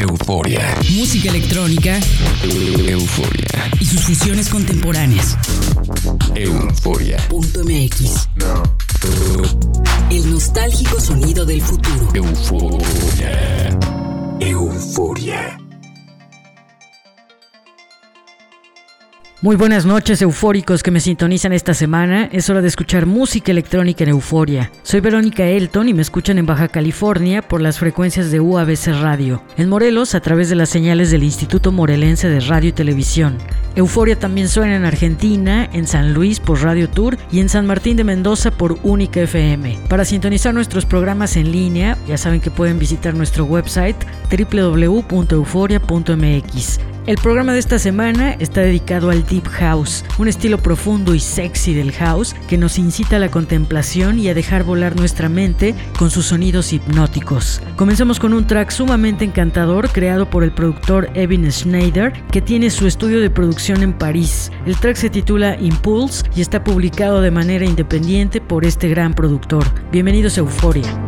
euforia. Música electrónica. Euforia. Y sus fusiones contemporáneas. Euforia. Punto MX. El nostálgico sonido del futuro. Euforia. Euforia. Muy buenas noches, eufóricos que me sintonizan esta semana. Es hora de escuchar música electrónica en Euforia. Soy Verónica Elton y me escuchan en Baja California por las frecuencias de UABC Radio. En Morelos, a través de las señales del Instituto Morelense de Radio y Televisión. Euforia también suena en Argentina, en San Luis por Radio Tour y en San Martín de Mendoza por Única FM. Para sintonizar nuestros programas en línea, ya saben que pueden visitar nuestro website www.euforia.mx. El programa de esta semana está dedicado al Deep House, un estilo profundo y sexy del house que nos incita a la contemplación y a dejar volar nuestra mente con sus sonidos hipnóticos. Comenzamos con un track sumamente encantador creado por el productor Evan Schneider, que tiene su estudio de producción en París. El track se titula Impulse y está publicado de manera independiente por este gran productor. Bienvenidos a Euforia.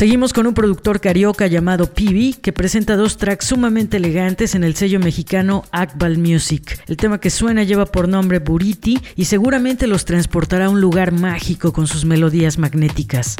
Seguimos con un productor carioca llamado Pibi que presenta dos tracks sumamente elegantes en el sello mexicano Akbal Music. El tema que suena lleva por nombre Buriti y seguramente los transportará a un lugar mágico con sus melodías magnéticas.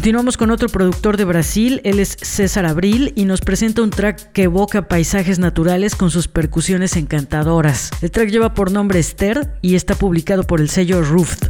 Continuamos con otro productor de Brasil, él es César Abril y nos presenta un track que evoca paisajes naturales con sus percusiones encantadoras. El track lleva por nombre Esther y está publicado por el sello Roofed.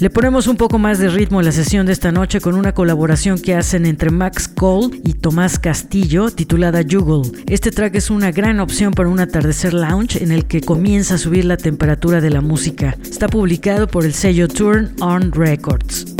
Le ponemos un poco más de ritmo a la sesión de esta noche con una colaboración que hacen entre Max Cole y Tomás Castillo titulada Juggle. Este track es una gran opción para un atardecer lounge en el que comienza a subir la temperatura de la música. Está publicado por el sello Turn On Records.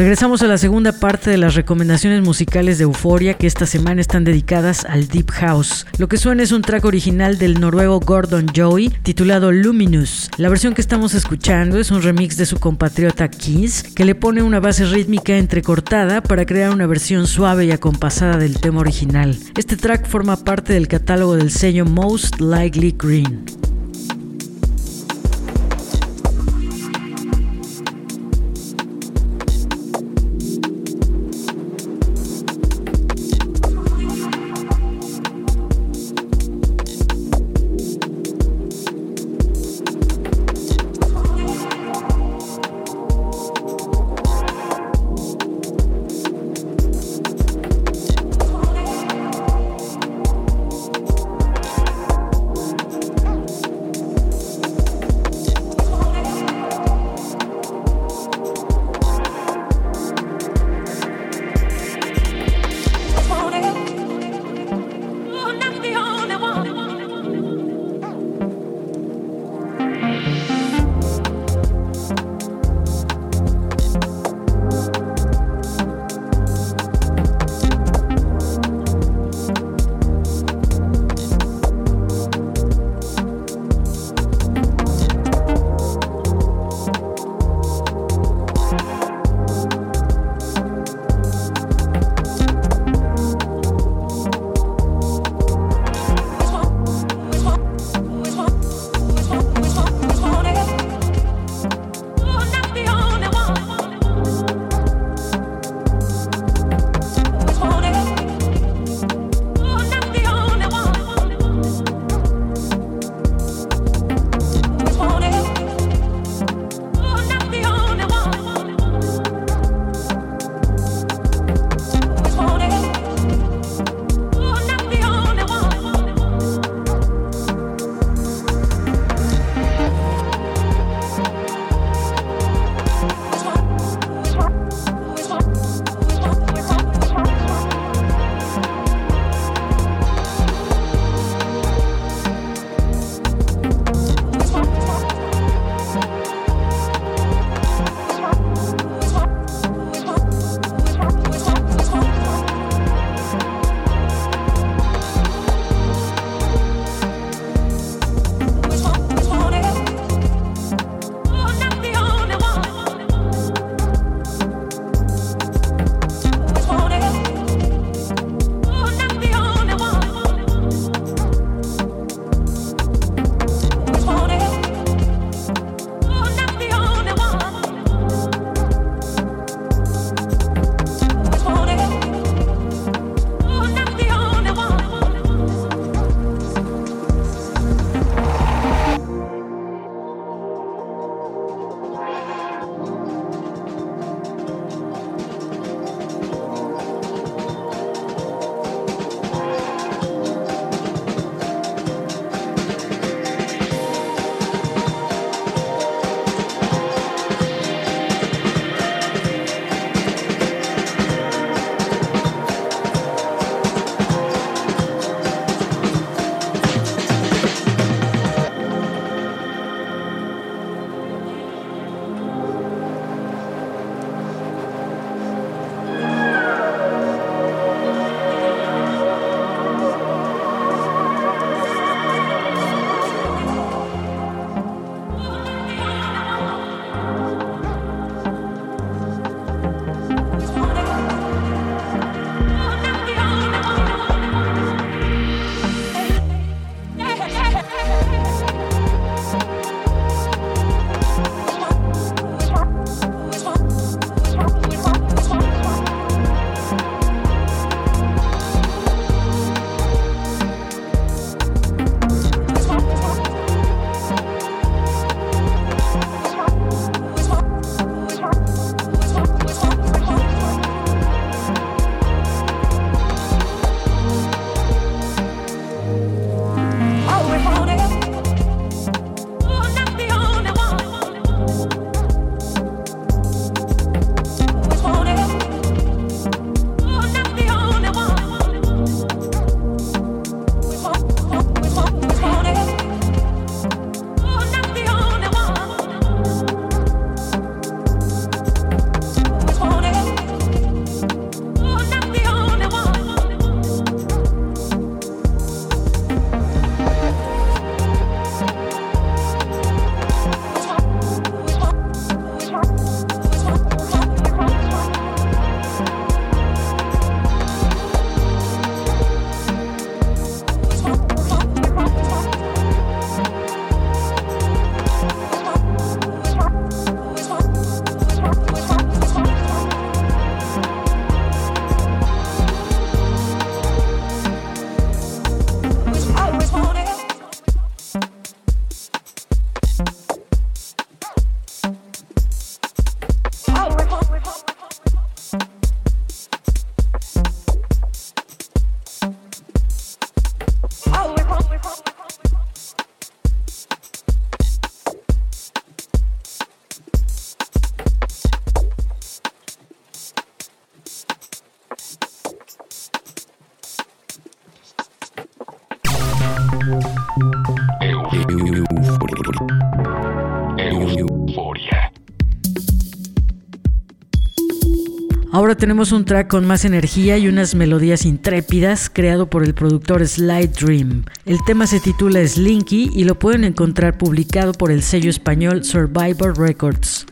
Regresamos a la segunda parte de las recomendaciones musicales de Euforia que esta semana están dedicadas al Deep House. Lo que suena es un track original del noruego Gordon Joey titulado Luminous. La versión que estamos escuchando es un remix de su compatriota Kiss que le pone una base rítmica entrecortada para crear una versión suave y acompasada del tema original. Este track forma parte del catálogo del sello Most Likely Green. Ahora tenemos un track con más energía y unas melodías intrépidas creado por el productor Slide Dream. El tema se titula Slinky y lo pueden encontrar publicado por el sello español Survivor Records.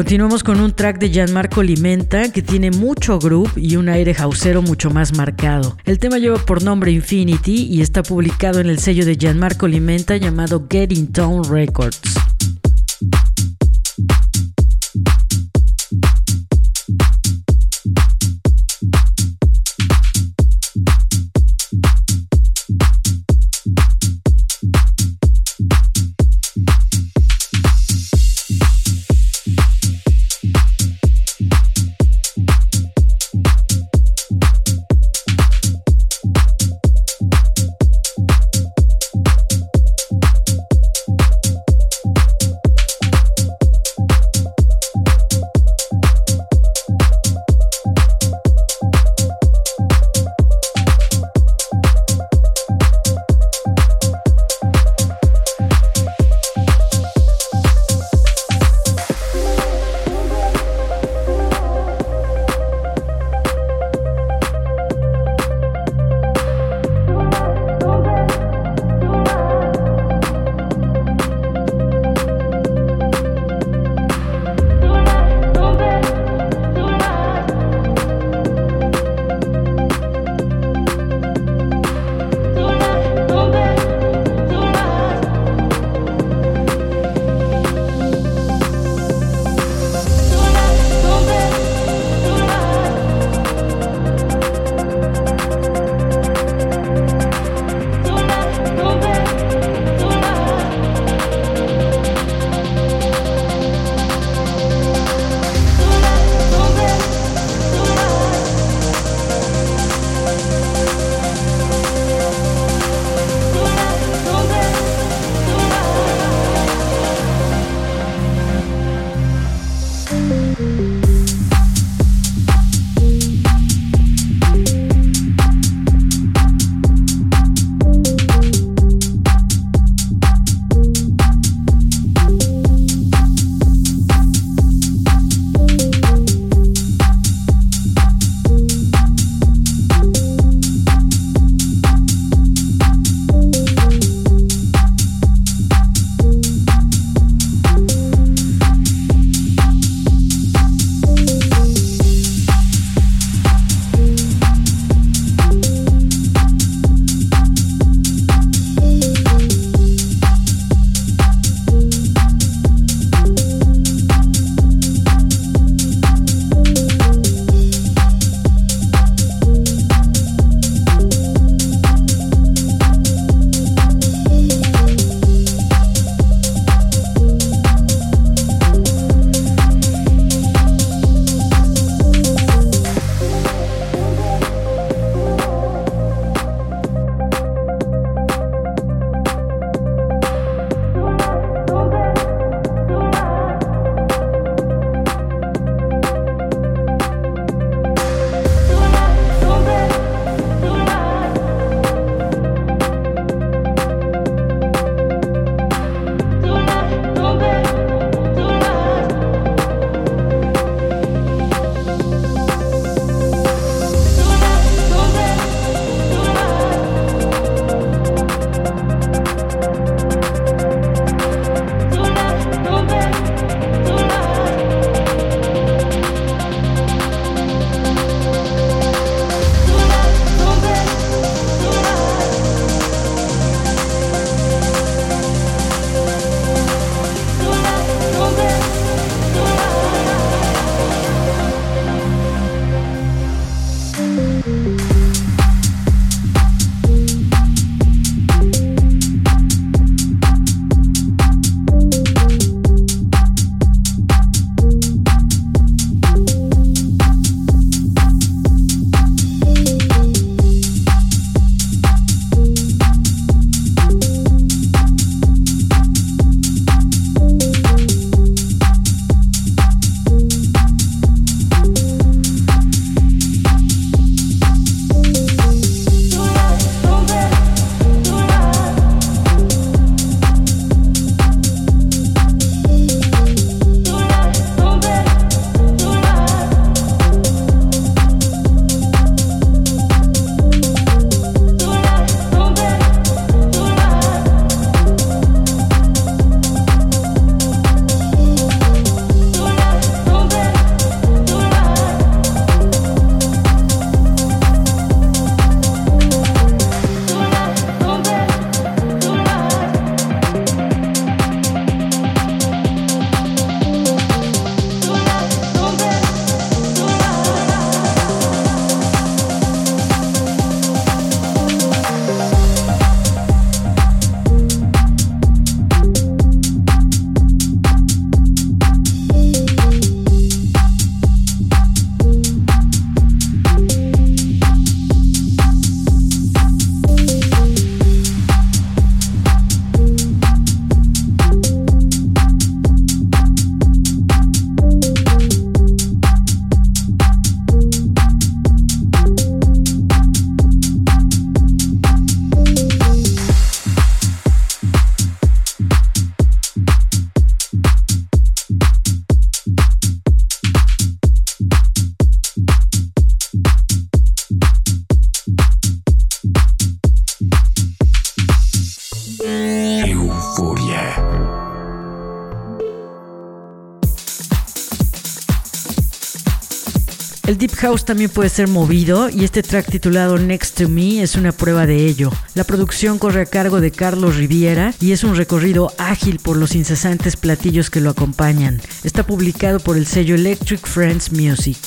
Continuamos con un track de Gianmarco Limenta que tiene mucho groove y un aire hausero mucho más marcado. El tema lleva por nombre Infinity y está publicado en el sello de Gianmarco Limenta llamado Getting Town Records. House también puede ser movido y este track titulado Next to Me es una prueba de ello. La producción corre a cargo de Carlos Riviera y es un recorrido ágil por los incesantes platillos que lo acompañan. Está publicado por el sello Electric Friends Music.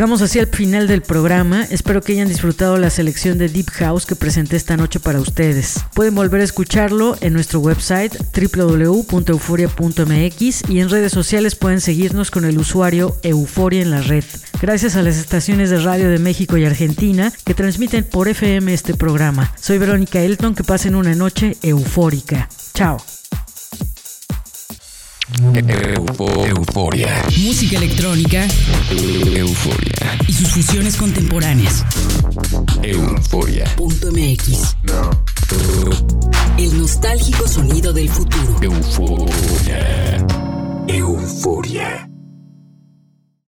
Llegamos así al final del programa. Espero que hayan disfrutado la selección de Deep House que presenté esta noche para ustedes. Pueden volver a escucharlo en nuestro website www.euforia.mx y en redes sociales pueden seguirnos con el usuario Euforia en la red. Gracias a las estaciones de radio de México y Argentina que transmiten por FM este programa. Soy Verónica Elton, que pasen una noche eufórica. Chao. Euforia. Música electrónica Euforia. y sus fusiones contemporáneas. Euforia. Punto MX. El nostálgico sonido del futuro. Euforia. Euforia.